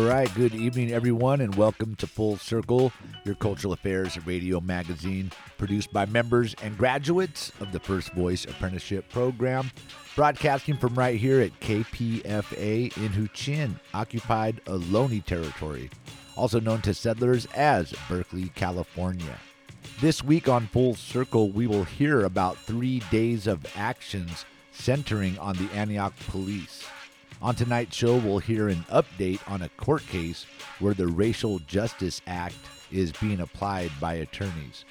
All right, good evening, everyone, and welcome to Full Circle, your cultural affairs radio magazine produced by members and graduates of the First Voice Apprenticeship Program, broadcasting from right here at KPFA in Huichin, occupied Ohlone territory, also known to settlers as Berkeley, California. This week on Full Circle, we will hear about three days of actions centering on the Antioch police. On tonight's show, we'll hear an update on a court case where the Racial Justice Act is being applied by attorneys.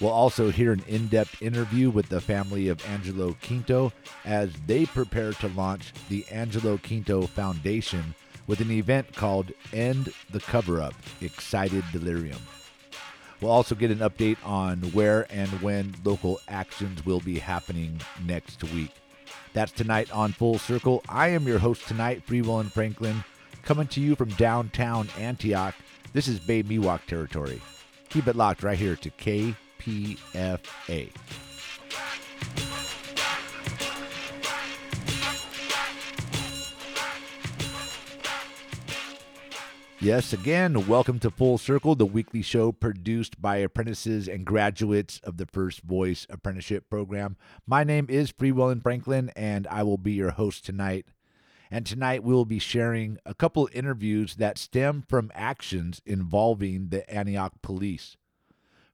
We'll also hear an in depth interview with the family of Angelo Quinto as they prepare to launch the Angelo Quinto Foundation with an event called End the Cover Up Excited Delirium. We'll also get an update on where and when local actions will be happening next week. That's tonight on Full Circle. I am your host tonight, Free Will and Franklin, coming to you from downtown Antioch. This is Bay Miwok territory. Keep it locked right here to KPFA. Yes, again, welcome to Full Circle, the weekly show produced by apprentices and graduates of the First Voice Apprenticeship Program. My name is Free Will and Franklin, and I will be your host tonight. And tonight we will be sharing a couple of interviews that stem from actions involving the Antioch police.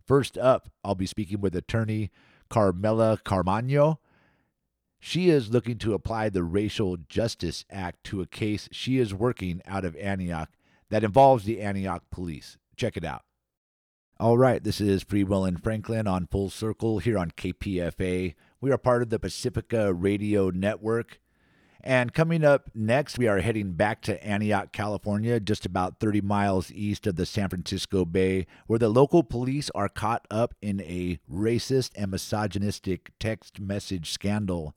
First up, I'll be speaking with attorney Carmela Carmano. She is looking to apply the Racial Justice Act to a case she is working out of Antioch that involves the Antioch police. Check it out. All right, this is Free Will and Franklin on Full Circle here on KPFA. We are part of the Pacifica Radio Network. And coming up next, we are heading back to Antioch, California, just about 30 miles east of the San Francisco Bay, where the local police are caught up in a racist and misogynistic text message scandal.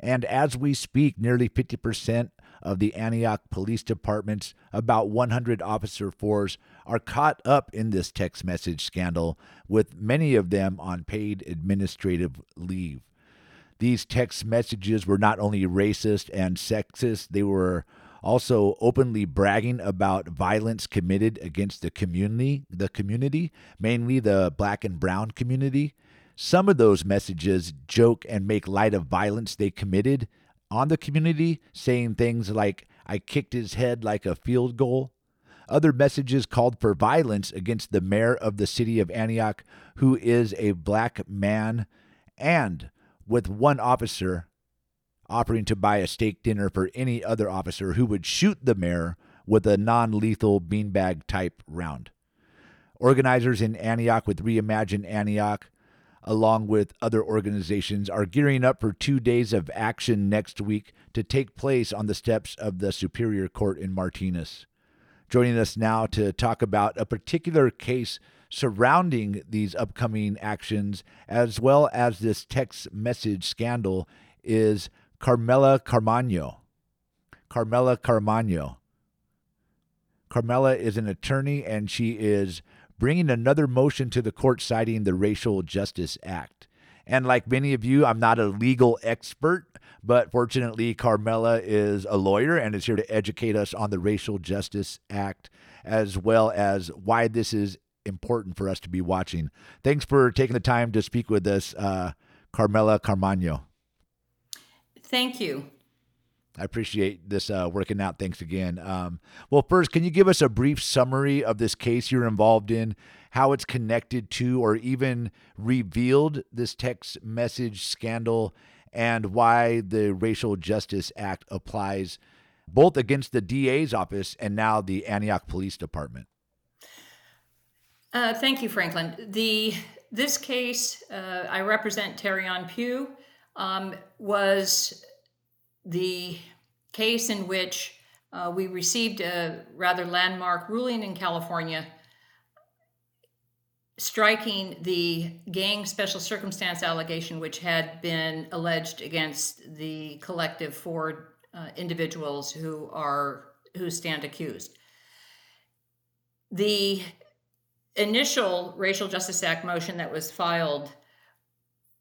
And as we speak, nearly 50% of the Antioch Police Department's about 100 officer force are caught up in this text message scandal, with many of them on paid administrative leave. These text messages were not only racist and sexist, they were also openly bragging about violence committed against the community, the community, mainly the black and brown community. Some of those messages joke and make light of violence they committed on the community, saying things like, I kicked his head like a field goal. Other messages called for violence against the mayor of the city of Antioch, who is a black man, and with one officer offering to buy a steak dinner for any other officer who would shoot the mayor with a non lethal beanbag type round. Organizers in Antioch with Reimagine Antioch along with other organizations, are gearing up for two days of action next week to take place on the steps of the Superior Court in Martinez. Joining us now to talk about a particular case surrounding these upcoming actions, as well as this text message scandal, is Carmela Carmano. Carmela Carmano. Carmela is an attorney and she is bringing another motion to the court citing the Racial Justice Act. And like many of you, I'm not a legal expert, but fortunately, Carmela is a lawyer and is here to educate us on the Racial Justice Act as well as why this is important for us to be watching. Thanks for taking the time to speak with us, uh, Carmela Carmano. Thank you. I appreciate this uh, working out. Thanks again. Um, well, first, can you give us a brief summary of this case you're involved in, how it's connected to or even revealed this text message scandal, and why the Racial Justice Act applies both against the DA's office and now the Antioch Police Department? Uh, thank you, Franklin. The this case, uh, I represent Terrion Pugh, um, was the case in which uh, we received a rather landmark ruling in California striking the gang special circumstance allegation, which had been alleged against the collective four uh, individuals who are who stand accused. The initial Racial Justice Act motion that was filed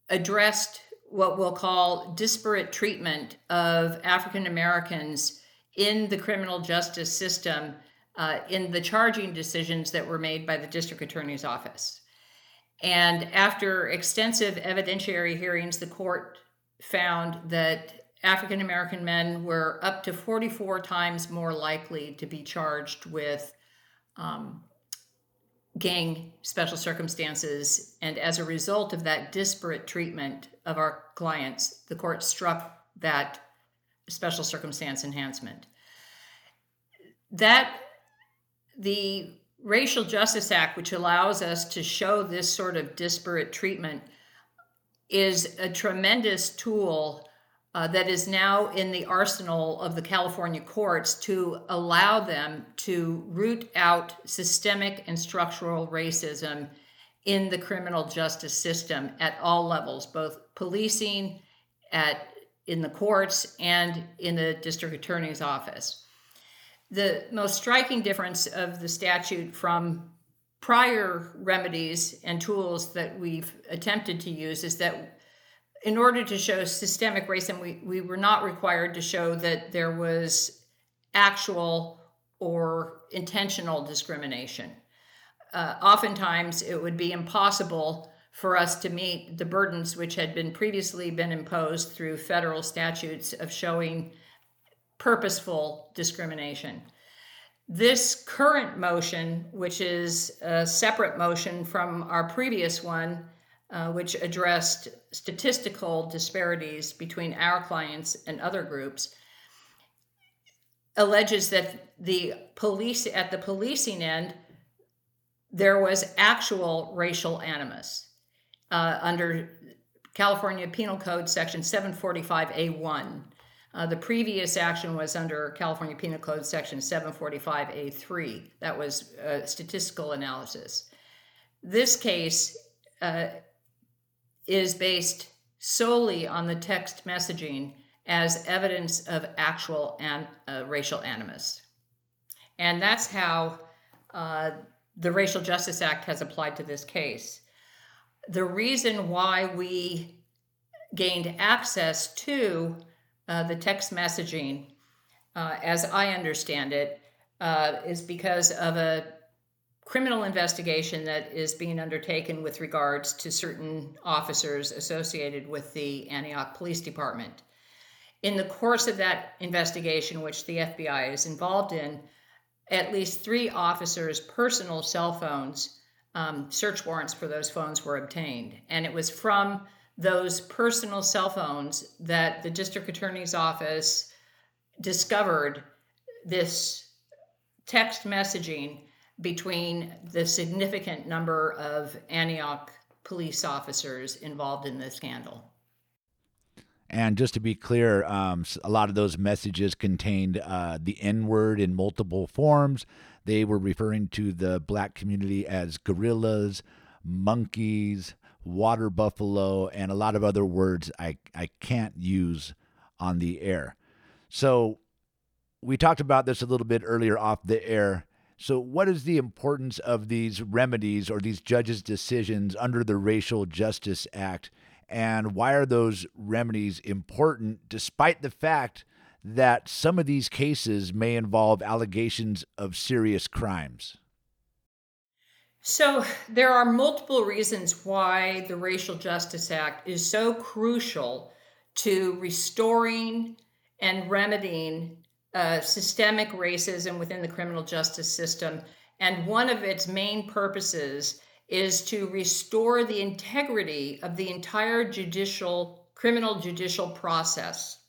addressed what we'll call disparate treatment of African Americans in the criminal justice system uh, in the charging decisions that were made by the district attorney's office. And after extensive evidentiary hearings, the court found that African American men were up to 44 times more likely to be charged with um, gang special circumstances. And as a result of that disparate treatment of our clients, the court struck that special circumstance enhancement. That the Racial Justice Act, which allows us to show this sort of disparate treatment, is a tremendous tool uh, that is now in the arsenal of the California courts to allow them to root out systemic and structural racism in the criminal justice system at all levels, both policing, at in the courts, and in the district attorney's office. The most striking difference of the statute from prior remedies and tools that we've attempted to use is that in order to show systemic racism, we, we were not required to show that there was actual or intentional discrimination. Uh, oftentimes, it would be impossible for us to meet the burdens which had been previously been imposed through federal statutes of showing purposeful discrimination. This current motion, which is a separate motion from our previous one, uh, which addressed statistical disparities between our clients and other groups, alleges that the police at the policing end there was actual racial animus uh, under California Penal Code Section 745A1. Uh, the previous action was under California Penal Code Section 745A3. That was a statistical analysis. This case uh, is based solely on the text messaging as evidence of actual and uh, racial animus. And that's how uh, the Racial Justice Act has applied to this case. The reason why we gained access to uh, the text messaging, uh, as I understand it, uh, is because of a criminal investigation that is being undertaken with regards to certain officers associated with the Antioch Police Department. In the course of that investigation, which the FBI is involved in, at least three officers' personal cell phones, um, search warrants for those phones were obtained. And it was from those personal cell phones that the district attorney's office discovered this text messaging between the significant number of Antioch police officers involved in the scandal. And just to be clear, um, a lot of those messages contained uh, the N word in multiple forms. They were referring to the black community as gorillas, monkeys, water buffalo, and a lot of other words I, I can't use on the air. So we talked about this a little bit earlier off the air. So, what is the importance of these remedies or these judges' decisions under the Racial Justice Act? And why are those remedies important despite the fact that some of these cases may involve allegations of serious crimes? So, there are multiple reasons why the Racial Justice Act is so crucial to restoring and remedying uh, systemic racism within the criminal justice system. And one of its main purposes is to restore the integrity of the entire judicial, criminal judicial process.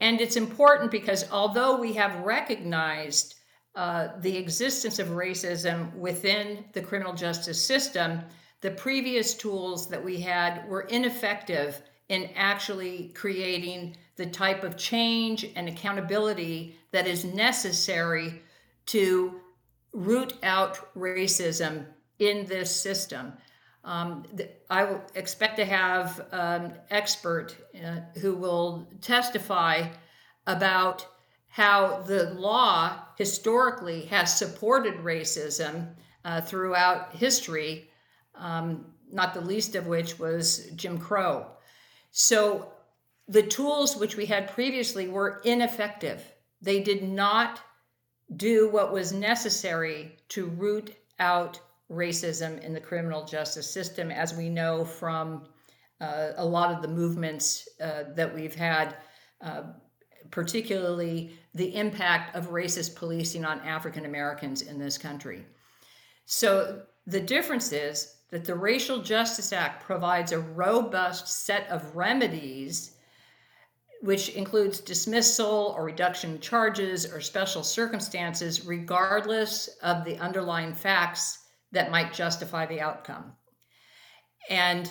And it's important because although we have recognized uh, the existence of racism within the criminal justice system, the previous tools that we had were ineffective in actually creating the type of change and accountability that is necessary to root out racism in this system. Um, I expect to have an expert uh, who will testify about how the law historically has supported racism uh, throughout history, um, not the least of which was Jim Crow. So the tools which we had previously were ineffective. They did not do what was necessary to root out racism in the criminal justice system, as we know from uh, a lot of the movements uh, that we've had, uh, particularly the impact of racist policing on African Americans in this country. So the difference is that the Racial Justice Act provides a robust set of remedies which includes dismissal or reduction of charges or special circumstances, regardless of the underlying facts that might justify the outcome. And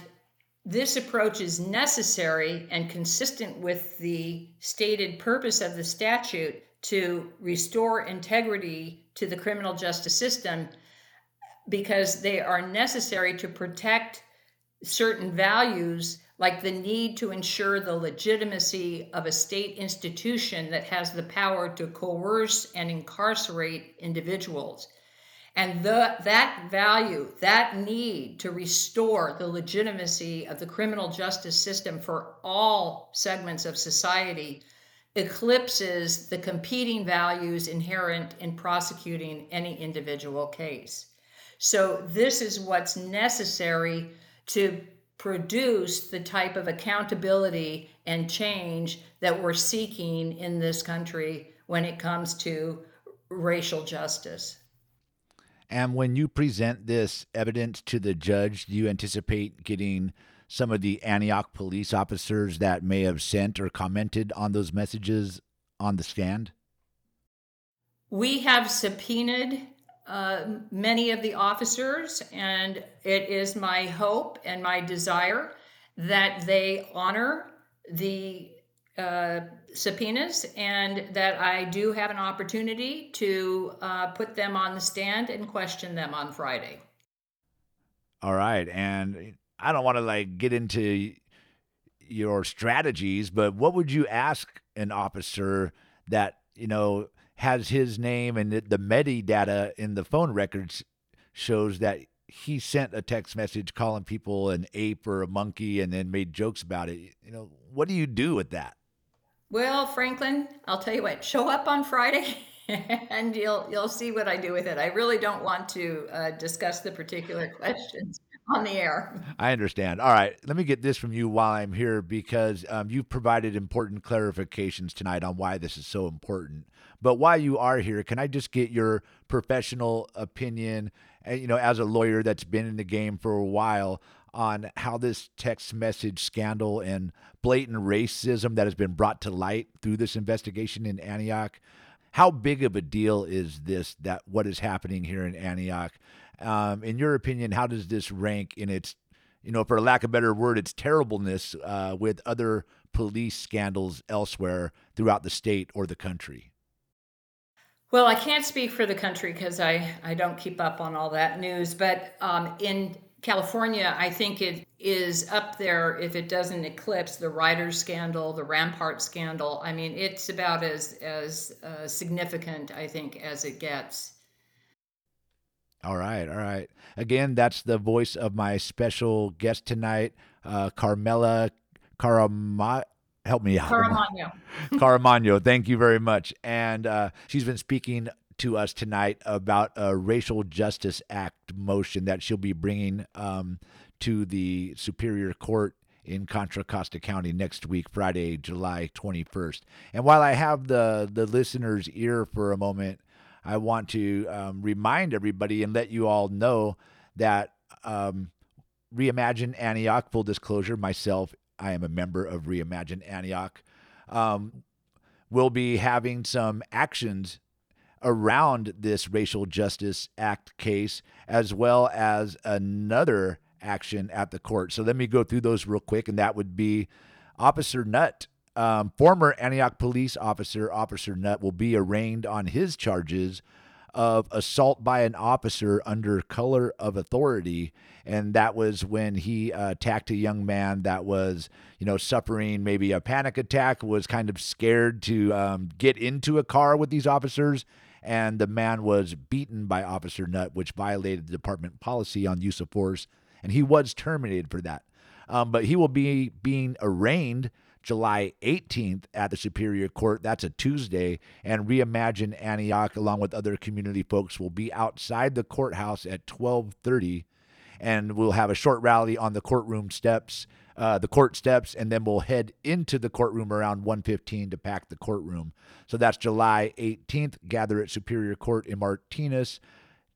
this approach is necessary and consistent with the stated purpose of the statute to restore integrity to the criminal justice system because they are necessary to protect certain values like the need to ensure the legitimacy of a state institution that has the power to coerce and incarcerate individuals. And the, that value, that need to restore the legitimacy of the criminal justice system for all segments of society eclipses the competing values inherent in prosecuting any individual case. So, this is what's necessary to produce the type of accountability and change that we're seeking in this country when it comes to racial justice. And when you present this evidence to the judge, do you anticipate getting some of the Antioch police officers that may have sent or commented on those messages on the stand? We have subpoenaed uh, many of the officers, and it is my hope and my desire that they honor the uh, subpoenas and that I do have an opportunity to uh, put them on the stand and question them on Friday. All right. And I don't want to like get into your strategies, but what would you ask an officer that, you know, has his name and the, metadata in the phone records shows that he sent a text message calling people an ape or a monkey and then made jokes about it. You know, what do you do with that? Well, Franklin, I'll tell you what. Show up on Friday, and you'll you'll see what I do with it. I really don't want to uh, discuss the particular questions on the air. I understand. All right, let me get this from you while I'm here because um, you've provided important clarifications tonight on why this is so important. But while you are here, can I just get your professional opinion, you know, as a lawyer that's been in the game for a while, on how this text message scandal and blatant racism that has been brought to light through this investigation in Antioch. How big of a deal is this that what is happening here in Antioch? Um, in your opinion, how does this rank in its, you know, for lack of a better word, its terribleness uh, with other police scandals elsewhere throughout the state or the country? Well, I can't speak for the country because I, I don't keep up on all that news. But um, in California, I think it is up there if it doesn't eclipse the Riders scandal, the Rampart scandal. I mean, it's about as as uh, significant, I think, as it gets. All right, all right. Again, that's the voice of my special guest tonight, uh, Carmela Carama help me out. Caramagno. Caramagno, thank you very much. And uh, she's been speaking to us tonight about a racial justice act motion that she'll be bringing um, to the Superior Court in Contra Costa County next week, Friday, July 21st. And while I have the the listener's ear for a moment, I want to um, remind everybody and let you all know that um, Reimagine Antioch, full disclosure, myself I am a member of Reimagine Antioch, um, will be having some actions around this Racial Justice Act case, as well as another action at the court. So let me go through those real quick, and that would be Officer Nutt. Um, former Antioch police officer, Officer Nutt, will be arraigned on his charges of assault by an officer under color of authority. And that was when he uh, attacked a young man that was, you know, suffering maybe a panic attack, was kind of scared to um, get into a car with these officers. And the man was beaten by Officer Nutt, which violated the department policy on use of force. And he was terminated for that. Um, but he will be being arraigned July 18th at the Superior Court. That's a Tuesday. And Reimagine Antioch, along with other community folks, will be outside the courthouse at 1230. And we'll have a short rally on the courtroom steps, uh, the court steps, and then we'll head into the courtroom around 1:15 to pack the courtroom. So that's July 18th. Gather at Superior Court in Martinez,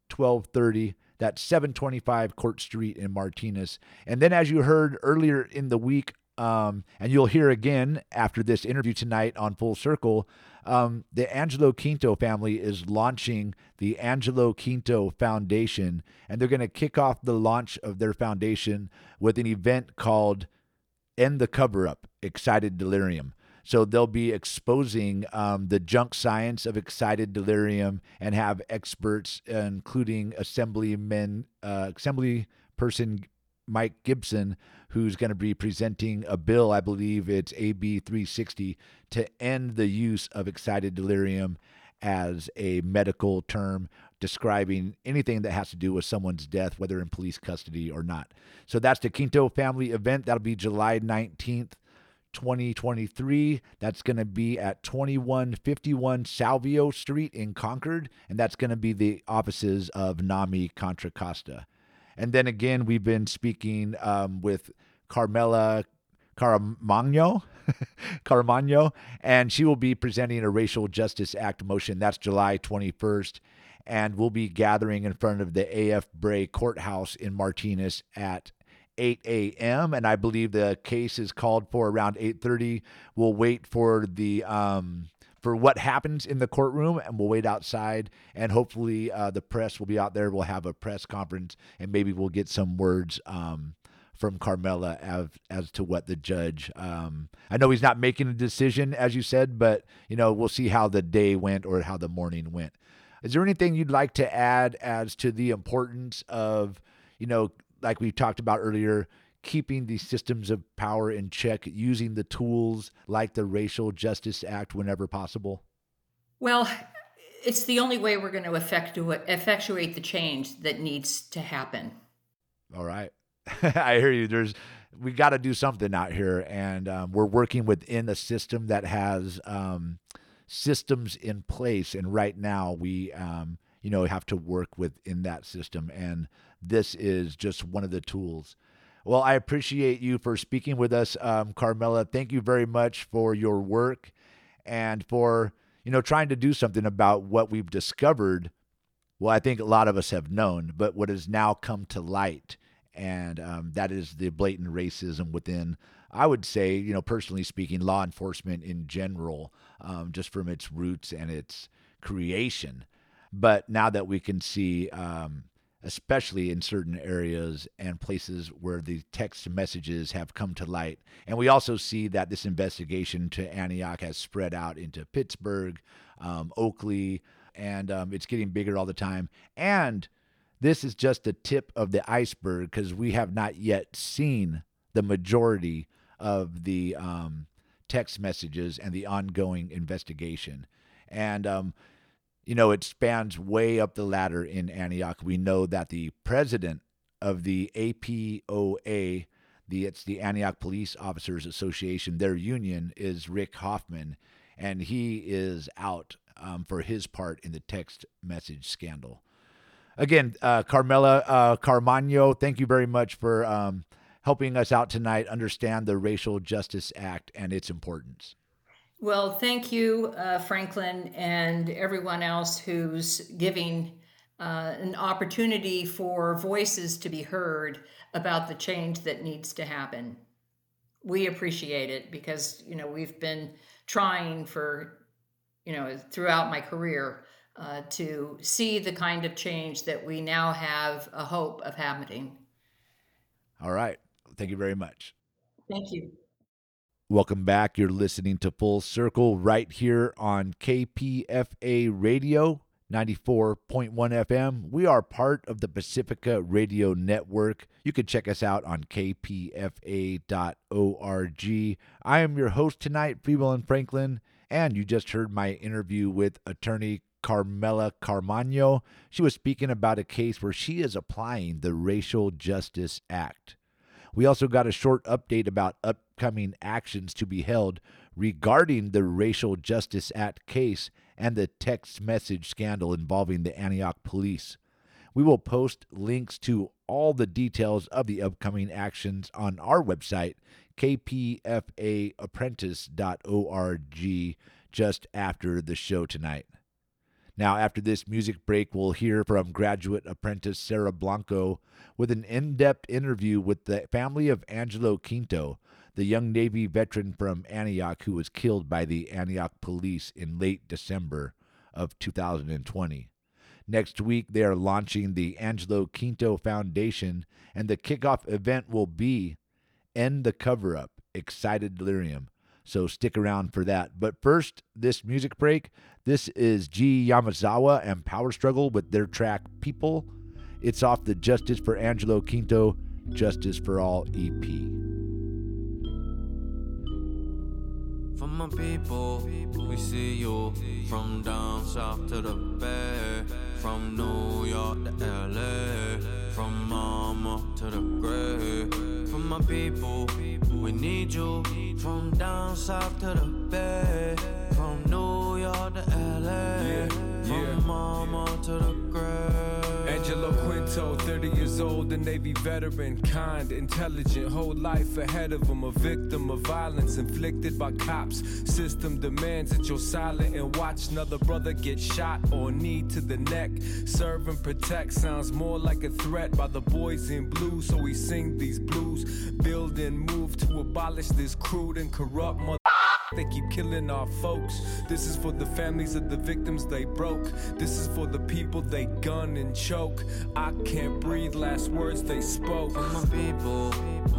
1230. That's 725 Court Street in Martinez. And then, as you heard earlier in the week, um, and you'll hear again after this interview tonight on Full Circle. Um, the Angelo Quinto family is launching the Angelo Quinto Foundation, and they're going to kick off the launch of their foundation with an event called End the Cover Up Excited Delirium. So they'll be exposing um, the junk science of excited delirium and have experts, including Assemblyman, uh, Assembly Person Mike Gipson, who's going to be presenting a bill, I believe it's AB 360, to end the use of excited delirium as a medical term describing anything that has to do with someone's death, whether in police custody or not. So that's the Quinto family event. That'll be July 19th. 2023. That's going to be at 2151 Salvio Street in Concord, and that's going to be the offices of NAMI Contra Costa. And then again, we've been speaking um, with Carmela Caramagno, Caramagno, and she will be presenting a Racial Justice Act motion. That's July 21st. And we'll be gathering in front of the AF Bray Courthouse in Martinez at 8 a.m. And I believe the case is called for around 8:30. We'll wait for the um, for what happens in the courtroom, and we'll wait outside. And hopefully, uh, the press will be out there. We'll have a press conference, and maybe we'll get some words um, from Carmela as as to what the judge. Um, I know he's not making a decision, as you said, but you know we'll see how the day went or how the morning went. Is there anything you'd like to add as to the importance of, you know, like we talked about earlier, keeping the systems of power in check, using the tools like the Racial Justice Act whenever possible? Well, it's the only way we're going to effectuate, effectuate the change that needs to happen. All right. I hear you. There's we got to do something out here, and um, we're working within a system that has um, systems in place. And right now, we um, you know have to work within that system, and this is just one of the tools. Well, I appreciate you for speaking with us, um, Carmela. Thank you very much for your work and for you know trying to do something about what we've discovered. Well, I think a lot of us have known, but what has now come to light, and um, that is the blatant racism within. I would say, you know, personally speaking, law enforcement in general, um, just from its roots and its creation. But now that we can see um, especially in certain areas and places where the text messages have come to light. And we also see that this investigation to Antioch has spread out into Pittsburg, um, Oakley, and um, it's getting bigger all the time. And this is just the tip of the iceberg because we have not yet seen the majority of the um, text messages and the ongoing investigation. And um, you know, it spans way up the ladder in Antioch. We know that the president of the APOA, the it's the Antioch Police Officers Association, their union is Rick Hoffman, and he is out um, for his part in the text message scandal. Again, uh, Carmela uh, Carmagno, thank you very much for um, helping us out tonight understand the Racial Justice Act and its importance. Well, thank you, uh, Franklin, and everyone else who's giving uh, an opportunity for voices to be heard about the change that needs to happen. We appreciate it because you know we've been trying for you know throughout my career uh, to see the kind of change that we now have a hope of happening. All right. Thank you very much. Thank you. Welcome back. You're listening to Full Circle right here on KPFA Radio 94.1 FM. We are part of the Pacifica Radio Network. You can check us out on kpfa.org. I am your host tonight, Free Will and Franklin, and you just heard my interview with attorney Carmela Carmano. She was speaking about a case where she is applying the Racial Justice Act. We also got a short update about upcoming actions to be held regarding the Racial Justice Act case and the text message scandal involving the Antioch police. We will post links to all the details of the upcoming actions on our website, kpfaapprentice.org, just after the show tonight. Now, after this music break, we'll hear from graduate apprentice Sarah Blanco with an in depth interview with the family of Angelo Quinto, the young Navy veteran from Antioch who was killed by the Antioch police in late December of 2020. Next week, they are launching the Angelo Quinto Foundation, and the kickoff event will be End the Cover Up Excited Delirium. So stick around for that. But first, this music break. This is G Yamazawa and Power Struggle with their track People. It's off the Justice for Angelo Quinto, Justice for All EP. From my people, we see you from down south to the bay, from New York to LA, from mama to the grave. From my people, we need you from down south to the Quinto, 30 years old, a Navy veteran, kind, intelligent, whole life ahead of him, a victim of violence inflicted by cops. System demands that you're silent and watch another brother get shot or knee to the neck. Serve and protect sounds more like a threat by the boys in blue, so we sing these blues. Build and move to abolish this crude and corrupt mother. They keep killing our folks. This is for the families of the victims they broke. This is for the people they gun and choke. I can't breathe, last words they spoke. From my people,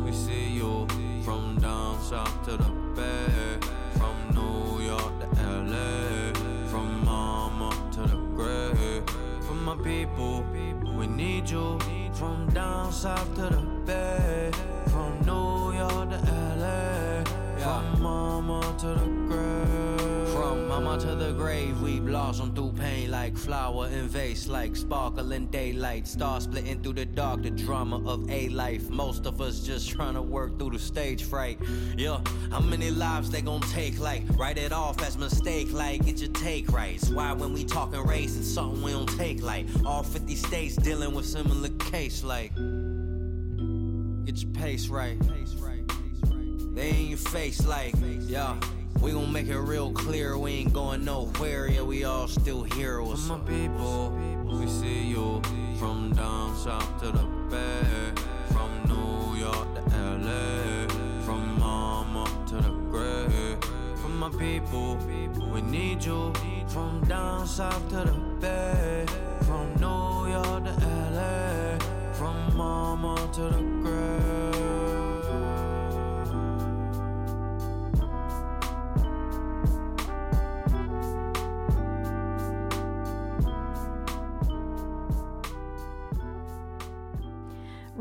we see you from down south to the bay, from New York to LA, from mama to the grave. From my people, we need you from down south to the bay, from New From mama to the grave. From mama to the grave, we blossom through pain like flower in vase, like sparkling daylight. Star splitting through the dark, the drama of a life. Most of us just trying to work through the stage fright. Yeah, how many lives they gon' take? Like, write it off as mistake, like, get your take right. Why when we talking race, it's something we don't take like. All 50 states dealing with similar case, like, get your pace right. They in your face, like, yeah. We gon' make it real clear, we ain't going nowhere, yeah, we all still heroes. From my people, we see you from down south to the bay, from New York to LA, from mama to the grave. From my people, we need you from down south to the bay, from New York to LA, from mama to the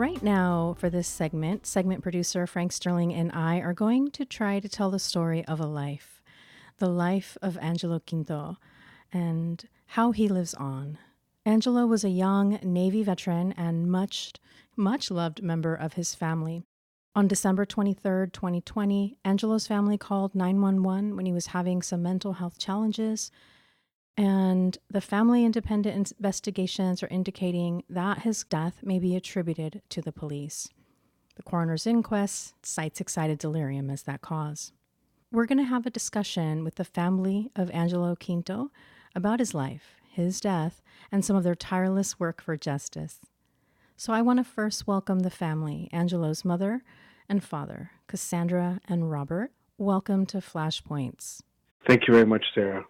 Right now, for this segment, segment producer Frank Sterling and I are going to try to tell the story of a life, the life of Angelo Quinto, and how he lives on. Angelo was a young Navy veteran and much, much loved member of his family. On December 23, 2020, Angelo's family called 911 when he was having some mental health challenges and the family independent investigations are indicating that his death may be attributed to the police. The coroner's inquest cites excited delirium as that cause. We're going to have a discussion with the family of Angelo Quinto about his life, his death, and some of their tireless work for justice. So I want to first welcome the family, Angelo's mother and father, Cassandra and Robert. Welcome to Flashpoints. Thank you very much, Sarah.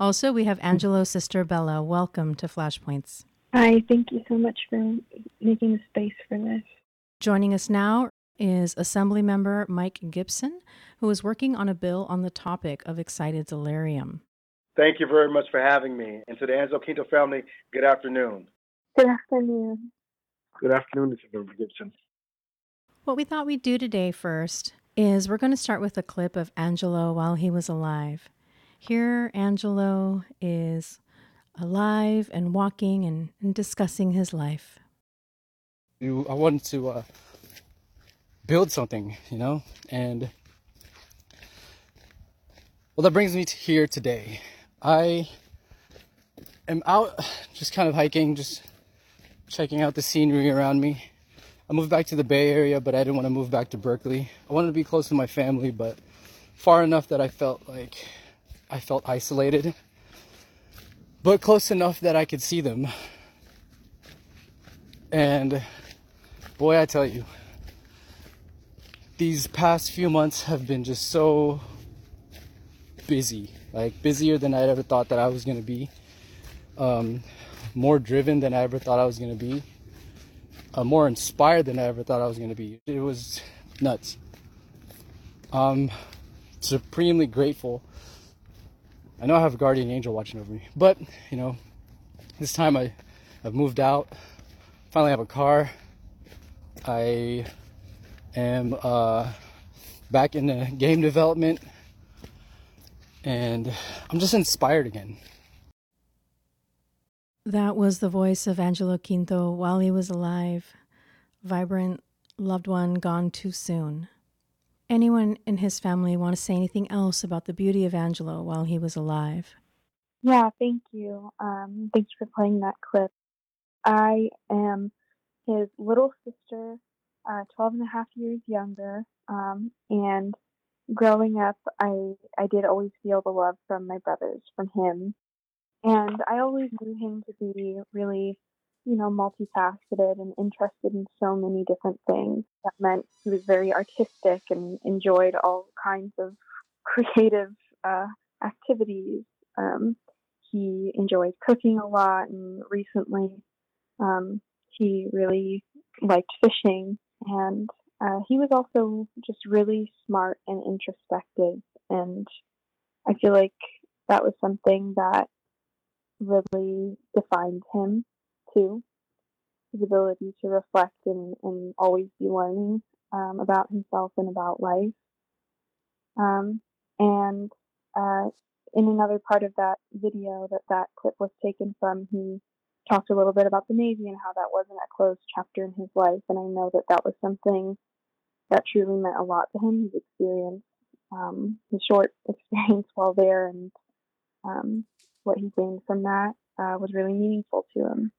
Also, we have Angelo's sister Bella. Welcome to Flashpoints. Hi, thank you so much for making the space for this. Joining us now is Assemblymember Mike Gipson, who is working on a bill on the topic of excited delirium. Thank you very much for having me. And to the Angelo Quinto family, good afternoon. Good afternoon. Good afternoon, Mr. Member Gipson. What we thought we'd do today first is we're going to start with a clip of Angelo while he was alive. Here, Angelo is alive and walking and, and discussing his life. I wanted to uh, build something, you know, and well, that brings me to here today. I am out just kind of hiking, just checking out the scenery around me. I moved back to the Bay Area, but I didn't want to move back to Berkeley. I wanted to be close to my family, but far enough that I felt like I felt isolated, but close enough that I could see them. And boy, I tell you, these past few months have been just so busy, like busier than I'd ever thought that I was gonna be. Um, more driven than I ever thought I was gonna be. Uh, more inspired than I ever thought I was gonna be. It was nuts. I'm supremely grateful. I know I have a guardian angel watching over me, but you know, this time I, I've moved out. Finally have a car. I am uh, back in the game development and I'm just inspired again. That was the voice of Angelo Quinto while he was alive, vibrant, loved one gone too soon. Anyone in his family want to say anything else about the beauty of Angelo while he was alive? Yeah, thank you. Um, thanks for playing that clip. I am his little sister, uh, 12 and a half years younger, um, and growing up, I I did always feel the love from my brothers, from him, and I always knew him to be really, you know, multifaceted and interested in so many different things. That meant he was very artistic and enjoyed all kinds of creative uh, activities. Um, he enjoyed cooking a lot, and recently, um, he really liked fishing and uh, he was also just really smart and introspective, and I feel like that was something that really defined him too. His ability to reflect and, and always be learning um, about himself and about life. Um, and uh, in another part of that video that that clip was taken from, he talked a little bit about the Navy and how that wasn't a closed chapter in his life. And I know that that was something that truly meant a lot to him. His experience, um, his short experience while there, and um, what he gained from that uh, was really meaningful to him.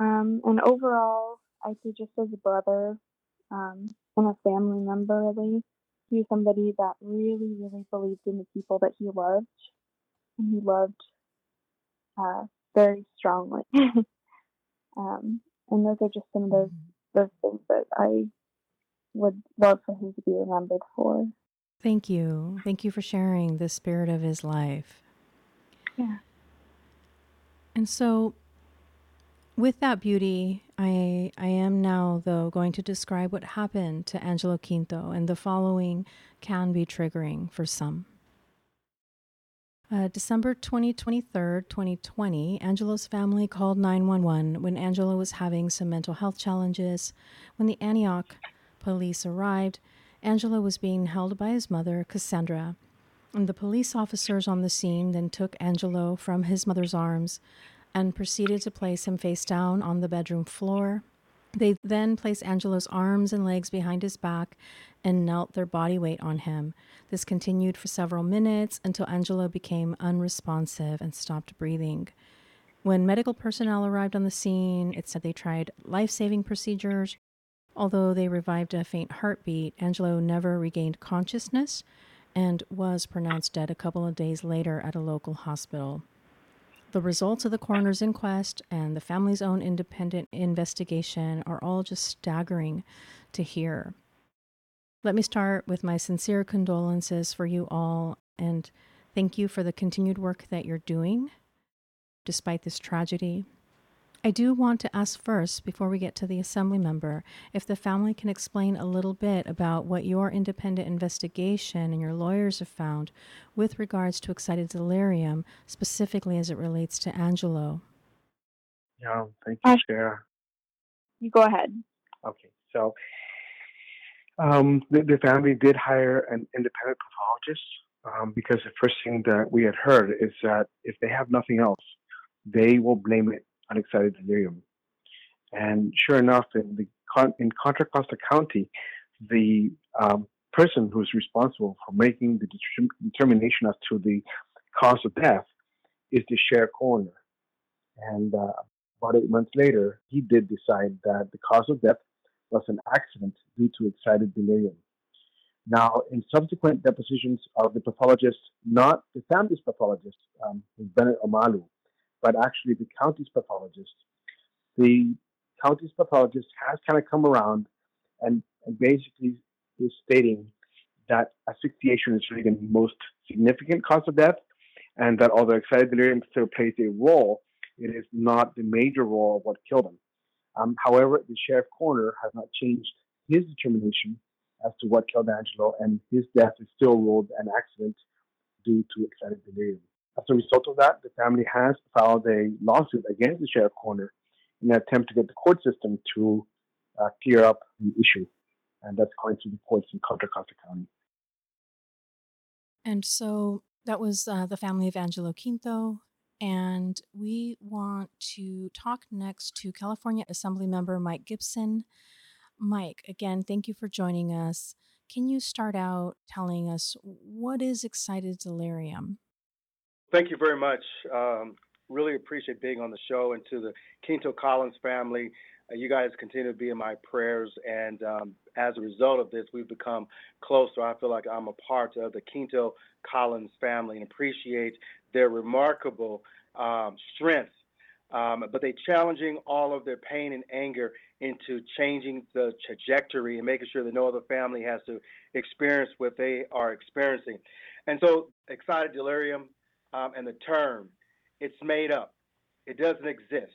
Um, and overall, I see just as a brother um, and a family member, really, he was somebody that really, really believed in the people that he loved, and he loved uh, very strongly. Um, and those are just some of those those things that I would love for him to be remembered for. Thank you. Thank you for sharing the spirit of his life. Yeah. And so with that beauty, I I am now though going to describe what happened to Angelo Quinto and the following can be triggering for some. Uh, December 23rd, 2020, Angelo's family called 911 when Angelo was having some mental health challenges. When the Antioch police arrived, Angelo was being held by his mother, Cassandra. And the police officers on the scene then took Angelo from his mother's arms and proceeded to place him face down on the bedroom floor. They then placed Angelo's arms and legs behind his back and knelt their body weight on him. This continued for several minutes until Angelo became unresponsive and stopped breathing. When medical personnel arrived on the scene, it said they tried life saving procedures, Although they revived a faint heartbeat, Angelo never regained consciousness and was pronounced dead a couple of days later at a local hospital. The results of the coroner's inquest and the family's own independent investigation are all just staggering to hear. Let me start with my sincere condolences for you all and thank you for the continued work that you're doing despite this tragedy. I do want to ask first, before we get to the assembly member, if the family can explain a little bit about what your independent investigation and your lawyers have found with regards to excited delirium, specifically as it relates to Angelo. Yeah, thank you, Sarah. You go ahead. Okay, so um, the, the family did hire an independent pathologist um, because the first thing that we had heard is that if they have nothing else, they will blame it on excited delirium. And sure enough, in the in Contra Costa County, the um, person who's responsible for making the determination as to the cause of death is the sheriff coroner. And uh, about eight months later, he did decide that the cause of death was an accident due to excited delirium. Now, in subsequent depositions of the pathologist, not the family's pathologist, um, Bennett Omalu, but actually the county's pathologist, the county's pathologist has kind of come around and, and basically is stating that asphyxiation is really the most significant cause of death, and that although excited delirium still plays a role, it is not the major role of what killed him. Um, however, the sheriff coroner has not changed his determination as to what killed Angelo, and his death is still ruled an accident due to excited delirium. As a result of that, the family has filed a lawsuit against the sheriff coroner in an attempt to get the court system to uh, clear up the issue, and that's going to the courts in Contra Costa County. And so that was uh, the family of Angelo Quinto. And we want to talk next to California Assembly Member Mike Gipson. Mike, again, thank you for joining us. Can you start out telling us what is excited delirium? Thank you very much. Um, really appreciate being on the show and to the Quinto Collins family. Uh, you guys continue to be in my prayers. And um, as a result of this, we've become closer. I feel like I'm a part of the Quinto Collins family and appreciate their remarkable um, strength. Um, but they're challenging all of their pain and anger into changing the trajectory and making sure that no other family has to experience what they are experiencing. And so, excited delirium um, and the term, it's made up. It doesn't exist.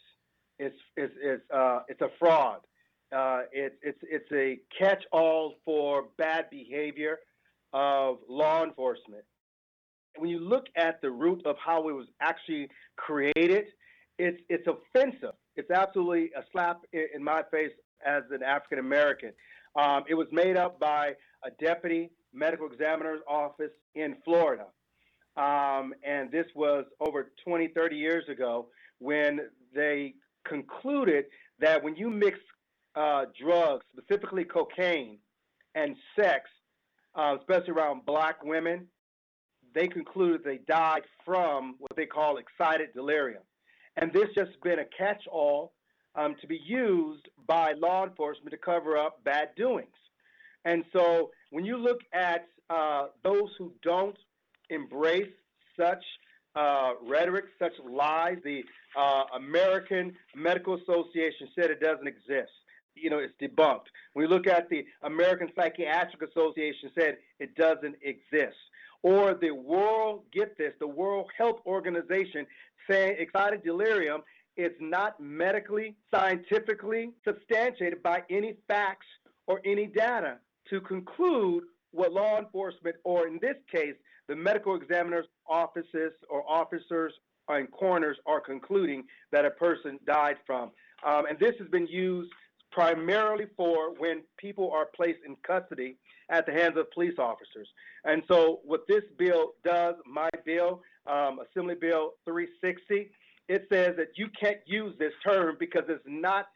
It's it's it's uh, it's a fraud. Uh, it's it's it's a catch-all for bad behavior of law enforcement. When you look at the root of how it was actually created, it's it's offensive. It's absolutely a slap in, in my face as an African American. Um, it was made up by a deputy medical examiner's office in Florida. Um, and this was over 20, 30 years ago when they concluded that when you mix uh, drugs, specifically cocaine and sex, uh, especially around black women, they concluded they died from what they call excited delirium. And this just been a catch all um, to be used by law enforcement to cover up bad doings. And so when you look at uh, those who don't embrace such uh, rhetoric, such lies. The uh, American Medical Association said it doesn't exist. You know, it's debunked. We look at the American Psychiatric Association said it doesn't exist. Or the World, get this, the World Health Organization saying excited delirium is not medically, scientifically substantiated by any facts or any data to conclude what law enforcement, or in this case, the medical examiner's offices or officers and coroners are concluding that a person died from. Um, and this has been used primarily for when people are placed in custody at the hands of police officers. And so, what this bill does, my bill, um, Assembly Bill 360, it says that you can't use this term because it's not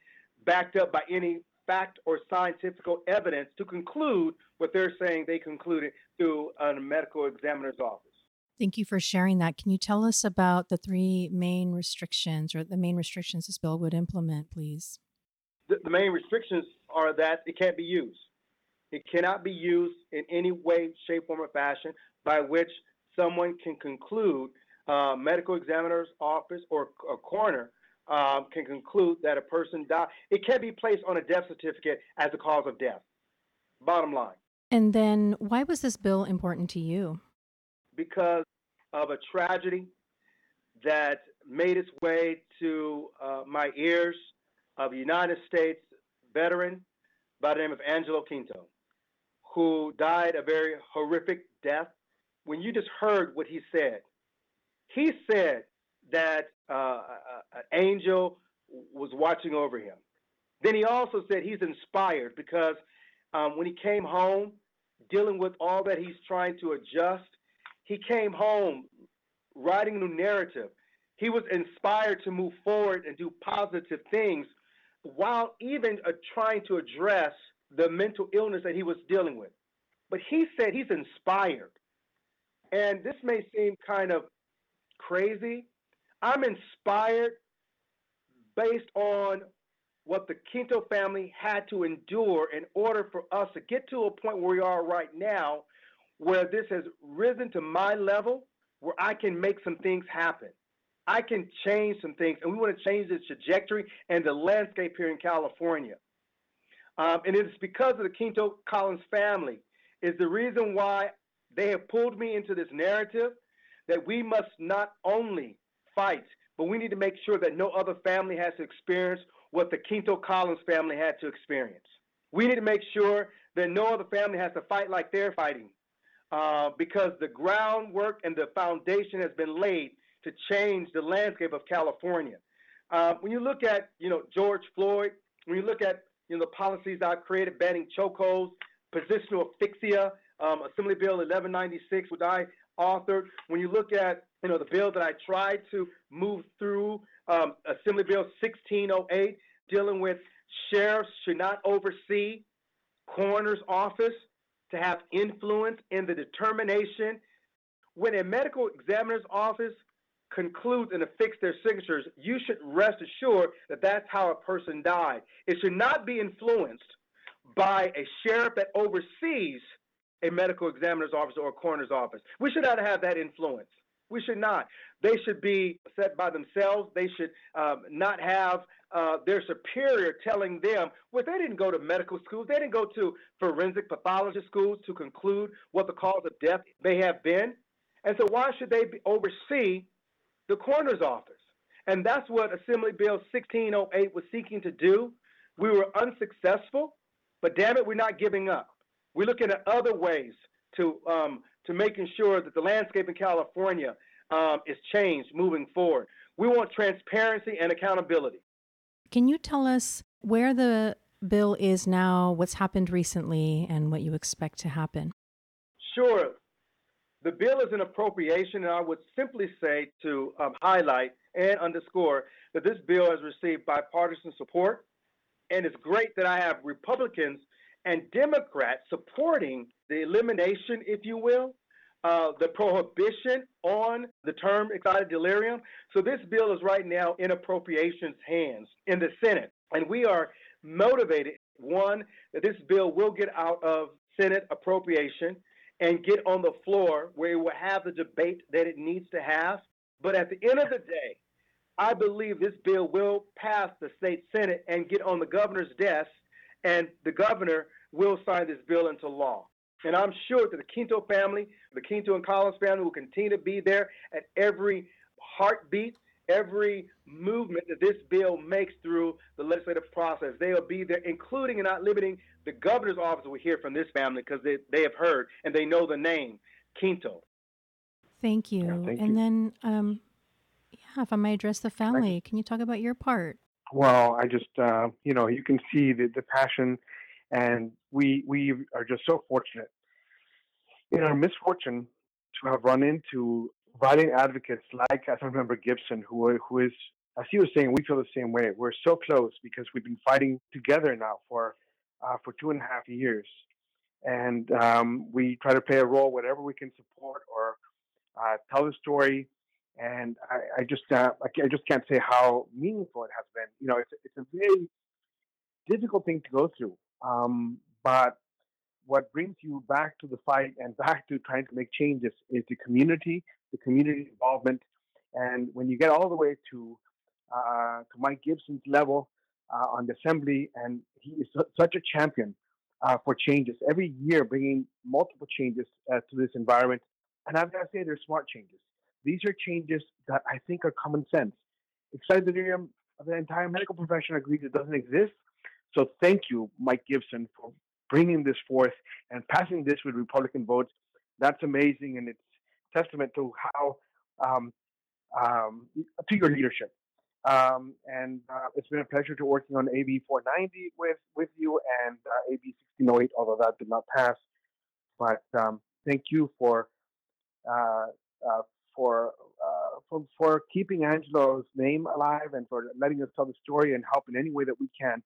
backed up by any fact or scientific evidence to conclude what they're saying they concluded through a medical examiner's office. Thank you for sharing that. Can you tell us about the three main restrictions or the main restrictions this bill would implement, please? The, the main restrictions are that it can't be used. It cannot be used in any way, shape, form, or fashion by which someone can conclude, uh, medical examiner's office or a coroner um, can conclude that a person died. It can be placed on a death certificate as a cause of death. Bottom line. And then, why was this bill important to you? Because of a tragedy that made its way to uh, my ears of a United States veteran by the name of Angelo Quinto, who died a very horrific death. When you just heard what he said, he said that uh, an angel was watching over him. Then he also said he's inspired because um, when he came home, dealing with all that he's trying to adjust, he came home writing a new narrative. He was inspired to move forward and do positive things while even uh, trying to address the mental illness that he was dealing with. But he said he's inspired. And this may seem kind of crazy. I'm inspired based on what the Quinto family had to endure in order for us to get to a point where we are right now, where this has risen to my level, where I can make some things happen. I can change some things, and we want to change the trajectory and the landscape here in California. Um, and it's because of the Quinto Collins family is the reason why they have pulled me into this narrative that we must not only fight, but we need to make sure that no other family has to experience what the Quinto Collins family had to experience. We need to make sure that no other family has to fight like they're fighting uh, because the groundwork and the foundation has been laid to change the landscape of California. Uh, when you look at, you know, George Floyd, when you look at, you know, the policies I've created banning chokeholds, positional asphyxia, um, Assembly Bill 1196, which I authored. When you look at, you know, the bill that I tried to move through, um, Assembly Bill 1608, dealing with sheriffs should not oversee coroner's office to have influence in the determination. When a medical examiner's office concludes and affix their signatures, you should rest assured that that's how a person died. It should not be influenced by a sheriff that oversees a medical examiner's office or a coroner's office. We should not have that influence. We should not. They should be set by themselves. They should um, not have uh, their superior telling them, well, they didn't go to medical schools. They didn't go to forensic pathology schools to conclude what the cause of death may have been. And so, why should they oversee the coroner's office? And that's what Assembly Bill 1608 was seeking to do. We were unsuccessful, but damn it, we're not giving up. We're looking at other ways to um, to making sure that the landscape in California um, is changed moving forward. We want transparency and accountability. Can you tell us where the bill is now, what's happened recently, and what you expect to happen? Sure. The bill is an appropriation, and I would simply say to um, highlight and underscore that this bill has received bipartisan support. And it's great that I have Republicans and Democrats supporting the elimination, if you will, uh, the prohibition on the term excited delirium. So this bill is right now in appropriations hands in the Senate. And we are motivated, one, that this bill will get out of Senate appropriation and get on the floor where it will have the debate that it needs to have. But at the end of the day, I believe this bill will pass the state Senate and get on the governor's desk, and the governor will sign this bill into law. And I'm sure that the Quinto family, the Quinto and Collins family, will continue to be there at every heartbeat, every movement that this bill makes through the legislative process. They will be there, including and not limiting the governor's office. will hear from this family because they, they have heard and they know the name Quinto. Thank you. Yeah, thank and you. then, um, yeah, if I may address the family, can you talk about your part? Well, I just, uh, you know, you can see the, the passion, and we we are just so fortunate in our misfortune to have run into violent advocates like Assemblymember Gipson, who who is, as he was saying, we feel the same way. We're so close because we've been fighting together now for uh, for two and a half years, and um, we try to play a role whatever we can support or uh, tell the story. And I, I just uh, I I just can't say how meaningful it has been. You know, it's it's a very difficult thing to go through. Um, but what brings you back to the fight and back to trying to make changes is the community, the community involvement. And when you get all the way to uh, to Mike Gipson's level uh, on the assembly, and he is su- such a champion uh, for changes every year, bringing multiple changes uh, to this environment. And I've got to say, they're smart changes. These are changes that I think are common sense. Excited delirium, the entire medical profession agrees it doesn't exist. So thank you, Mike Gipson, for bringing this forth and passing this with Republican votes. That's amazing, and it's testament to how um, um, to your leadership. Um, and uh, it's been a pleasure to working on AB 490 with with you and uh, AB 1608, although that did not pass. But um, thank you for uh, uh for, uh, for for keeping Angelo's name alive and for letting us tell the story and help in any way that we can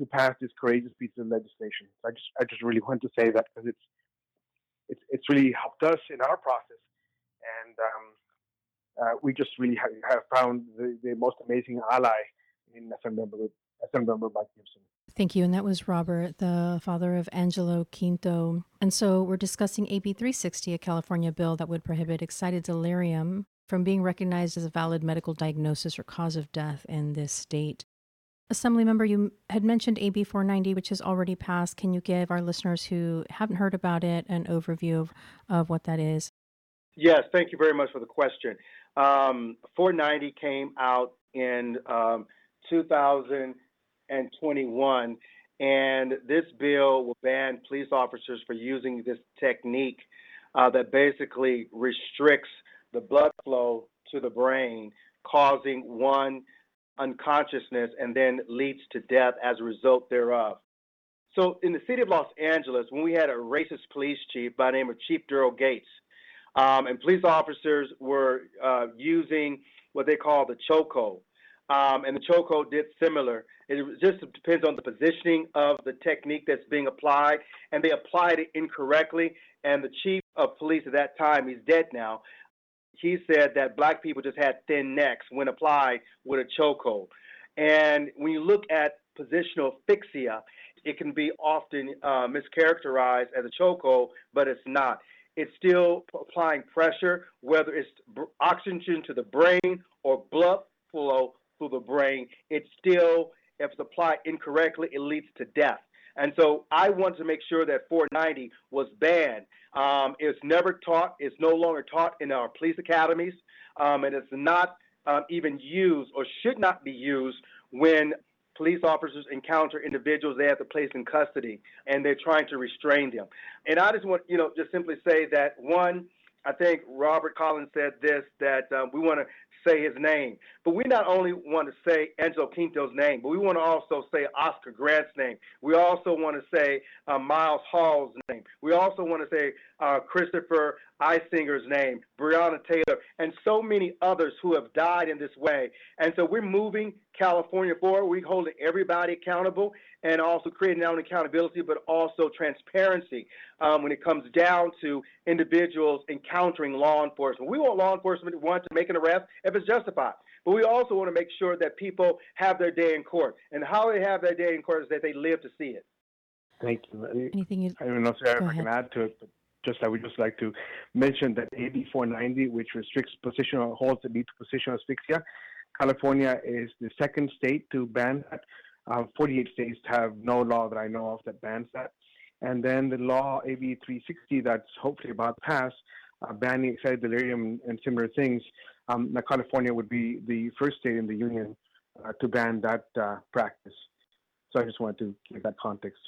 to pass this courageous piece of legislation. I just I just really want to say that because it's it's it's really helped us in our process, and um, uh, we just really have, have found the, the, most amazing ally in Assemblymember Assemblymember Mike Gipson. Thank you. And that was Robert, the father of Angelo Quinto. And so we're discussing AB 360, a California bill that would prohibit excited delirium from being recognized as a valid medical diagnosis or cause of death in this state. Assembly member, you had mentioned AB 490, which has already passed. Can you give our listeners who haven't heard about it an overview of, of what that is? Yes, thank you very much for the question. Um, 490 came out in um, 2021, and this bill will ban police officers for using this technique uh, that basically restricts the blood flow to the brain, causing one unconsciousness and then leads to death as a result thereof. So, in the city of Los Angeles, when we had a racist police chief by the name of Chief Daryl Gates, um, and police officers were uh, using what they call the chokehold. Um, and the chokehold did similar. It just depends on the positioning of the technique that's being applied, and they applied it incorrectly. And the chief of police at that time, he's dead now, he said that black people just had thin necks when applied with a chokehold. And when you look at positional asphyxia, it can be often uh, mischaracterized as a chokehold, but it's not it's still applying pressure, whether it's oxygen to the brain or blood flow through the brain. It's still, if it's applied incorrectly, it leads to death. And so I want to make sure that 490 was banned. Um, it's never taught, it's no longer taught in our police academies, um, and it's not um, even used or should not be used when police officers encounter individuals they have to place in custody and they're trying to restrain them. And I just want, you know, just simply say that one, I think Robert Collins said this that um, we want to say his name. But we not only want to say Angelo Quinto's name, but we want to also say Oscar Grant's name. We also want to say uh, Miles Hall's name. We also want to say uh, Christopher Eisinger's name, Breonna Taylor, and so many others who have died in this way. And so we're moving California forward. We're holding everybody accountable and also creating not only accountability but also transparency um, when it comes down to individuals encountering law enforcement. We want law enforcement want to make an arrest if it's justified. But we also want to make sure that people have their day in court. And how they have their day in court is that they live to see it. Thank you. Anything you I don't know if I can add to it, but just I would just like to mention that AB 490, which restricts positional holds that lead to positional asphyxia, California is the second state to ban that. Um, 48 states have no law that I know of that bans that. And then the law AB 360 that's hopefully about to pass, uh, banning excited delirium and similar things. Um, now California would be the first state in the union uh, to ban that uh, practice. So I just wanted to give that context.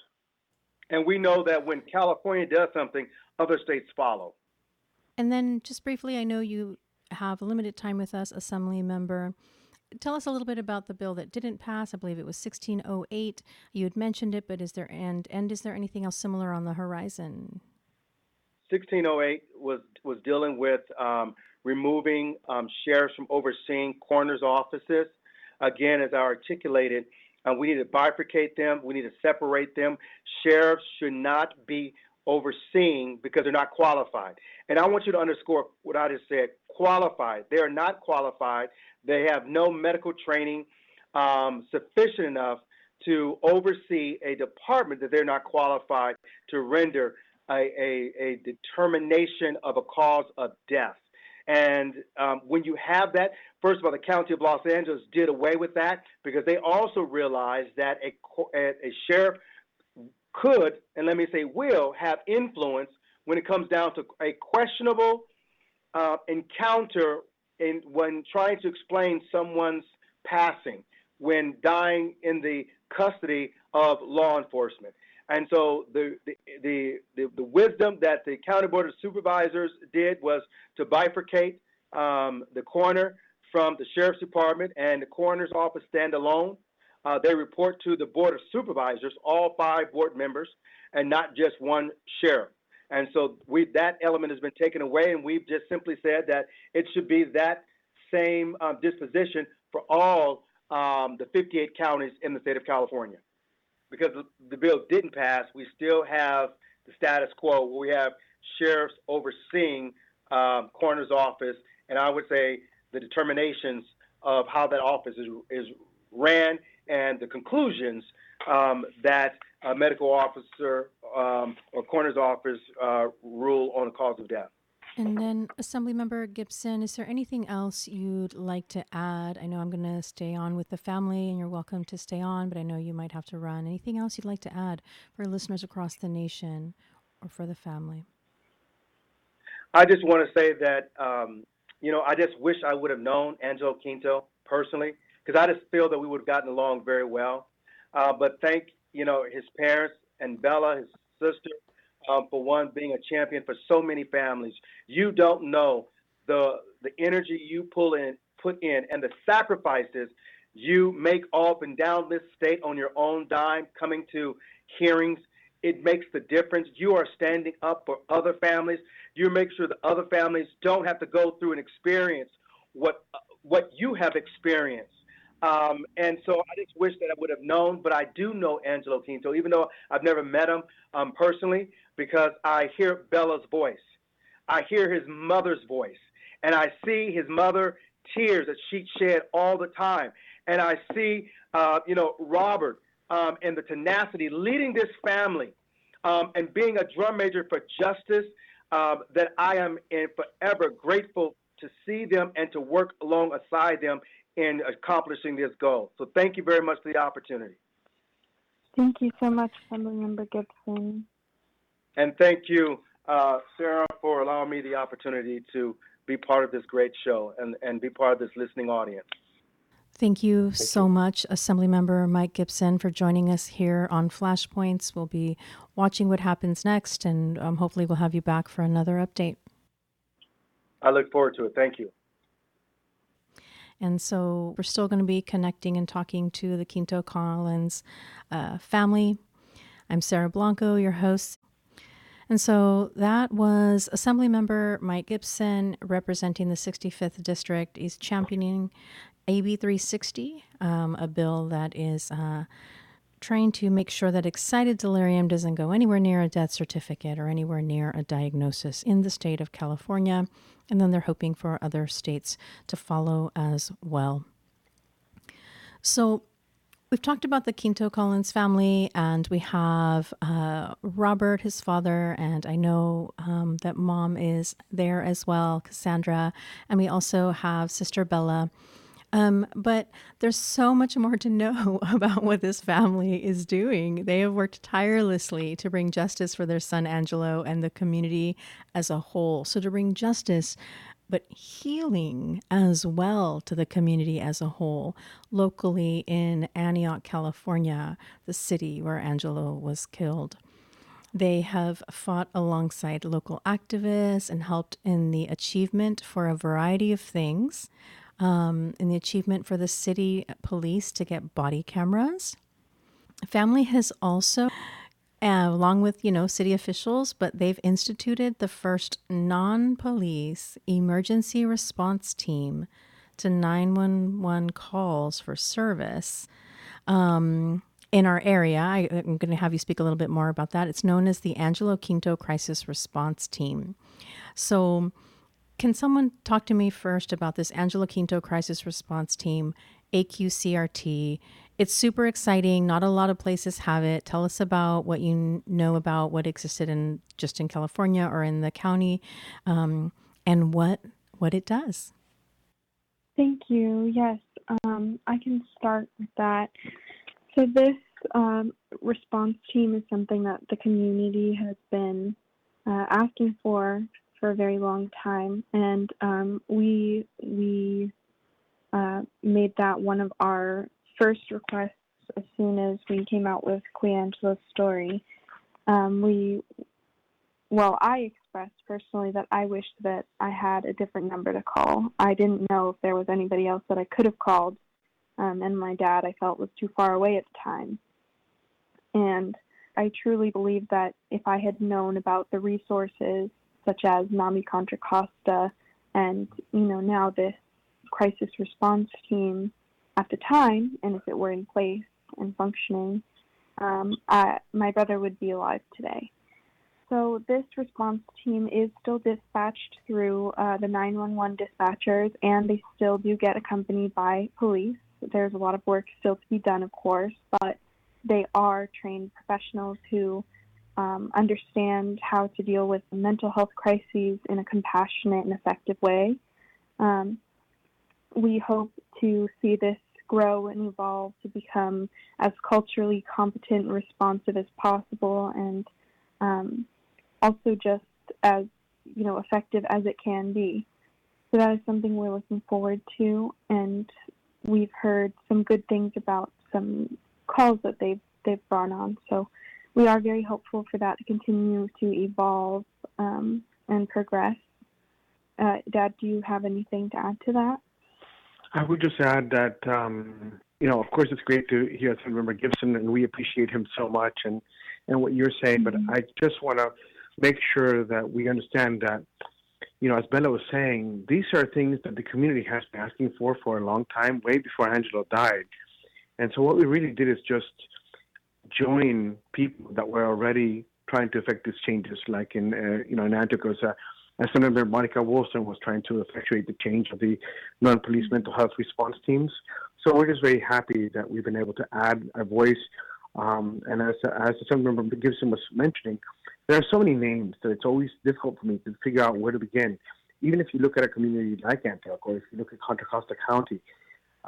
And we know that when California does something, other states follow. And then, just briefly, I know you have limited time with us, Assembly Member tell us a little bit about the bill that didn't pass. I believe it was 1608. You had mentioned it, but is there and and is there anything else similar on the horizon? 1608 was was dealing with um, removing um, sheriffs from overseeing coroner's offices. Again, as I articulated, uh, we need to bifurcate them. We need to separate them. Sheriffs should not be overseeing because they're not qualified. And I want you to underscore what I just said qualified. They are not qualified they have no medical training um, sufficient enough to oversee a department that they're not qualified to render a, a, a determination of a cause of death. And um, when you have that, first of all, the County of Los Angeles did away with that because they also realized that a, a, sheriff could, and let me say will, have influence when it comes down to a questionable uh, encounter in when trying to explain someone's passing when dying in the custody of law enforcement. And so the, the, the, the, wisdom that the county board of supervisors did was to bifurcate um, the coroner from the sheriff's department and the coroner's office stand alone. Uh, they report to the board of supervisors, all five board members, and not just one sheriff. And so we that element has been taken away, and we've just simply said that it should be that same um, disposition for all um, the 58 counties in the state of California. Because the, bill didn't pass, we still have the status quo where we have sheriffs overseeing um, coroner's office, and I would say the determinations of how that office is, is ran and the conclusions um, that a medical officer um, or coroner's office uh, rule on the cause of death. And then, Assemblymember Gipson, is there anything else you'd like to add? I know I'm going to stay on with the family, and you're welcome to stay on, but I know you might have to run. Anything else you'd like to add for listeners across the nation or for the family? I just want to say that, um, you know, I just wish I would have known Angelo Quinto personally, because I just feel that we would have gotten along very well. Uh, but thank, you know, his parents and Bella, his sister, um, for one being a champion for so many families. You don't know the the energy you pull in, put in, and the sacrifices you make up and down this state on your own dime, coming to hearings. It makes the difference. You are standing up for other families. You make sure that other families don't have to go through and experience what what you have experienced. Um, and so I just wish that I would have known, but I do know Angelo Quinto, even though I've never met him um, personally, because I hear Bella's voice. I hear his mother's voice, and I see his mother tears that she shed all the time. And I see, uh, you know, Robert um, and the tenacity leading this family um, and being a drum major for justice um, that I am in forever grateful to see them and to work alongside them in accomplishing this goal. So thank you very much for the opportunity. Thank you so much, Assemblymember Gipson. And thank you, uh, Sarah, for allowing me the opportunity to be part of this great show and, and be part of this listening audience. Thank you Thank so you. much, Assemblymember Mike Gipson, for joining us here on Flashpoints. We'll be watching what happens next, and um, hopefully, we'll have you back for another update. I look forward to it. Thank you. And so we're still going to be connecting and talking to the Quinto Collins uh, family. I'm Sarah Blanco, your host. And so that was Assemblymember Mike Gipson representing the 65th District. He's championing AB 360, um, a bill that is uh, trying to make sure that excited delirium doesn't go anywhere near a death certificate or anywhere near a diagnosis in the state of California and then they're hoping for other states to follow as well. So, we've talked about the Quinto Collins family, and we have uh, Robert, his father, and I know um, that mom is there as well, Cassandra, and we also have Sister Bella. Um, but there's so much more to know about what this family is doing. They have worked tirelessly to bring justice for their son Angelo and the community as a whole. So, to bring justice, but healing as well to the community as a whole, locally in Antioch, California, the city where Angelo was killed. They have fought alongside local activists and helped in the achievement for a variety of things um, in the achievement for the city police to get body cameras. Family has also, uh, along with you know city officials, but they've instituted the first non-police emergency response team to 911 calls for service. Um, in our area. I, am going to have you speak a little bit more about that. It's known as the Angelo Quinto Crisis Response Team. So, can someone talk to me first about this Angelo Quinto Crisis Response Team, AQCRT? It's super exciting. Not a lot of places have it. Tell us about what you know about what existed in just in California or in the county, um, and what what it does. Thank you. Yes, um, I can start with that. So this um, response team is something that the community has been uh, asking for for a very long time, and um, we we uh, made that one of our first requests as soon as we came out with Angelo's story. Um, we, well, I expressed personally that I wished that I had a different number to call. I didn't know if there was anybody else that I could have called, um, and my dad I felt was too far away at the time. And I truly believe that if I had known about the resources such as NAMI Contra Costa and, you know, now this crisis response team at the time, and if it were in place and functioning, um, I, my brother would be alive today. So this response team is still dispatched through uh, the 911 dispatchers, and they still do get accompanied by police. There's a lot of work still to be done, of course, but they are trained professionals who um, understand how to deal with mental health crises in a compassionate and effective way. Um, we hope to see this grow and evolve to become as culturally competent and responsive as possible and um, also just as you know effective as it can be so that is something we're looking forward to and we've heard some good things about some calls that they've they've brought on. So we are very hopeful for that to continue to evolve um, and progress. Uh, Dad, do you have anything to add to that? I would just add that um, you know, of course, it's great to hear Member Gipson, and we appreciate him so much, and and what you're saying. But I just want to make sure that we understand that you know, as Bella was saying, these are things that the community has been asking for for a long time, way before Angelo died. And so what we really did is just join people that were already trying to effect these changes, like in uh, you know in Antioch, uh, as Senator Monica Wilson was trying to effectuate the change of the non-police mental health response teams. So we're just very happy that we've been able to add a voice. Um, and as as Senator Gipson was mentioning, there are so many names that it's always difficult for me to figure out where to begin. Even if you look at a community like Antioch, or if you look at Contra Costa County,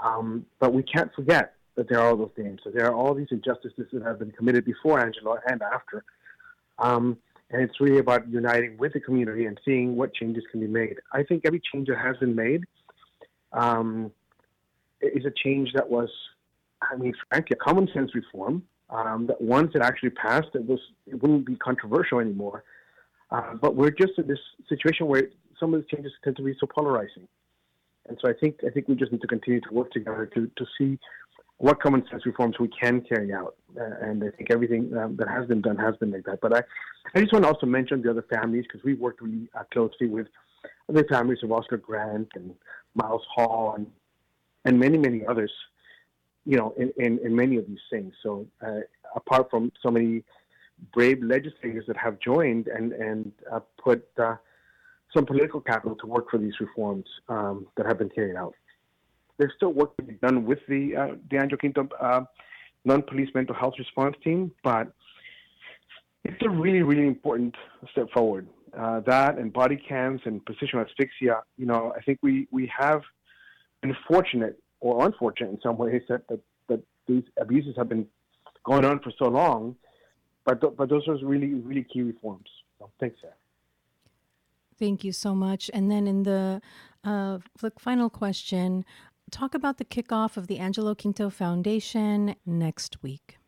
um, but we can't forget that there are all those names. So there are all these injustices that have been committed before Angelo and after. Um, and it's really about uniting with the community and seeing what changes can be made. I think every change that has been made um, is a change that was, I mean, frankly, a common sense reform. Um, that once it actually passed, it was it wouldn't be controversial anymore. Uh, but we're just in this situation where some of the changes tend to be so polarizing, and so I think I think we just need to continue to work together to to see what common sense reforms we can carry out. Uh, and I think everything um, that has been done has been like that. But I, I just want to also mention the other families because we've worked really uh, closely with other families of Oscar Grant and Miles Hall and and many many others. You know, in, in, in many of these things. So uh, apart from so many brave legislators that have joined and and uh, put uh, some political capital to work for these reforms um, that have been carried out there's still work to be done with the uh, Angelo Quinto uh, non-police mental health response team, but it's a really, really important step forward. Uh, that and body cams and positional asphyxia, you know, I think we, we have been fortunate or unfortunate in some ways that, that, that these abuses have been going on for so long, but, th- but those are really, really key reforms. So thanks, Sarah. Thank you so much. And then in the uh, final question, talk about the kickoff of the Angelo Quinto Foundation next week.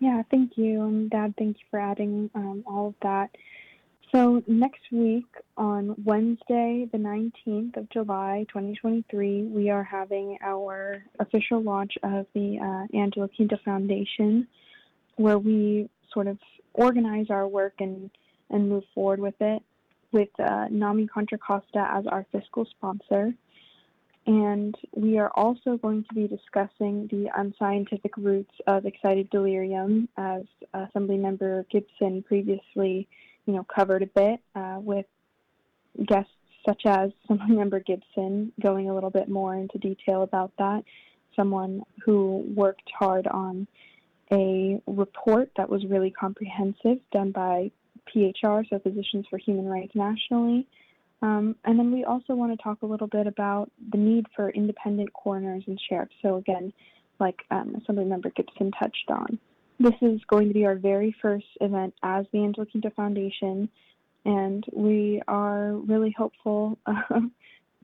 Yeah, thank you. And Dad, thank you for adding um, all of that. So, next week on Wednesday, the 19th of July, 2023, we are having our official launch of the uh, Angelo Quinto Foundation, where we sort of organize our work and, and move forward with it with uh, NAMI Contra Costa as our fiscal sponsor. And we are also going to be discussing the unscientific roots of excited delirium, as Assemblymember Gipson previously, you know, covered a bit uh, with guests such as Assemblymember Gipson going a little bit more into detail about that. Someone who worked hard on a report that was really comprehensive done by PHR, so Physicians for Human Rights nationally, um, and then we also want to talk a little bit about the need for independent coroners and sheriffs. So again, like um, Assemblymember Gipson touched on, this is going to be our very first event as the Angelo Quinto Foundation. and we are really hopeful uh,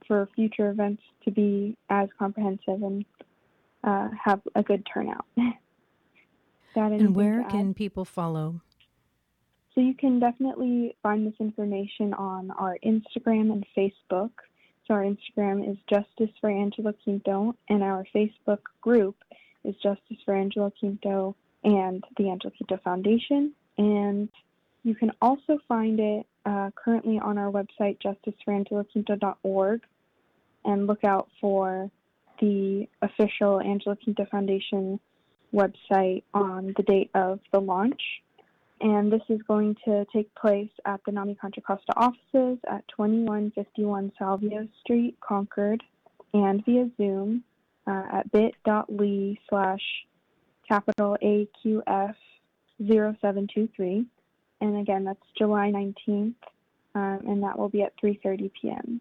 for future events to be as comprehensive and uh, have a good turnout. And where can people follow? So you can definitely find this information on our Instagram and Facebook. So our Instagram is Justice for Angelo Quinto, and our Facebook group is Justice for Angelo Quinto and the Angelo Quinto Foundation. And you can also find it uh, currently on our website, justiceforangeloquinto.org, and look out for the official Angelo Quinto Foundation website on the date of the launch. And this is going to take place at the NAMI Contra Costa offices at 2151 Salvio Street, Concord, and via Zoom uh, at bit.ly slash capital AQF 0723. And again, that's July 19th, um, and that will be at 3.30 p.m.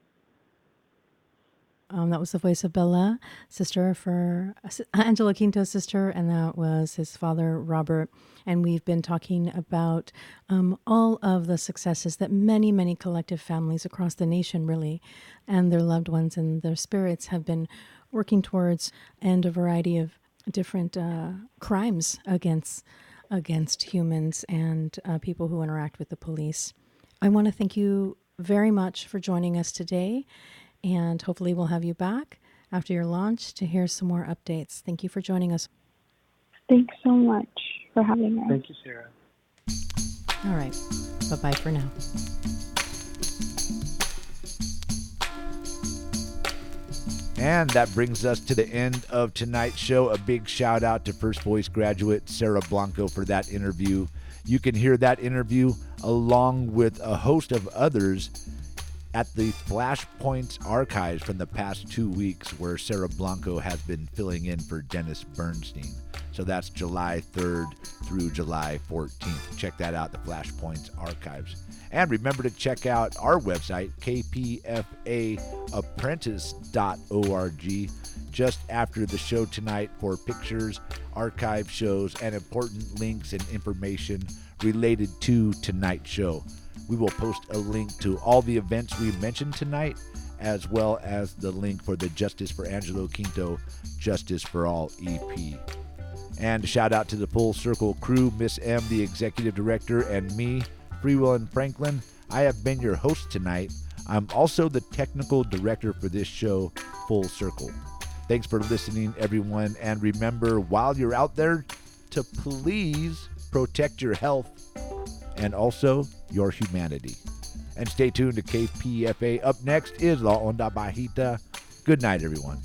Um, that was the voice of Bella, sister for Angelo Quinto's sister, and that was his father, Robert. And we've been talking about um, all of the successes that many, many collective families across the nation, really, and their loved ones and their spirits have been working towards, and a variety of different uh, crimes against against humans and uh, people who interact with the police. I want to thank you very much for joining us today, and hopefully we'll have you back after your launch to hear some more updates. Thank you for joining us. Thanks so much for having us. Thank you, Sarah. All right. Bye bye for now. And that brings us to the end of tonight's show. A big shout out to First Voice graduate Sarah Blanco for that interview. You can hear that interview along with a host of others at the Flashpoints archives from the past two weeks, where Sarah Blanco has been filling in for Dennis Bernstein. So that's July 3rd through July 14th. Check that out, the Flashpoints archives. And remember to check out our website, kpfaapprentice.org, just after the show tonight for pictures, archive shows, and important links and information related to tonight's show. We will post a link to all the events we mentioned tonight, as well as the link for the Justice for Angelo Quinto Justice for All EP. And shout out to the Full Circle crew, Miss M, the executive director, and me, Free Will and Franklin. I have been your host tonight. I'm also the technical director for this show, Full Circle. Thanks for listening, everyone. And remember, while you're out there, to please protect your health and also your humanity. And stay tuned to KPFA. Up next is La Onda Bajita. Good night, everyone.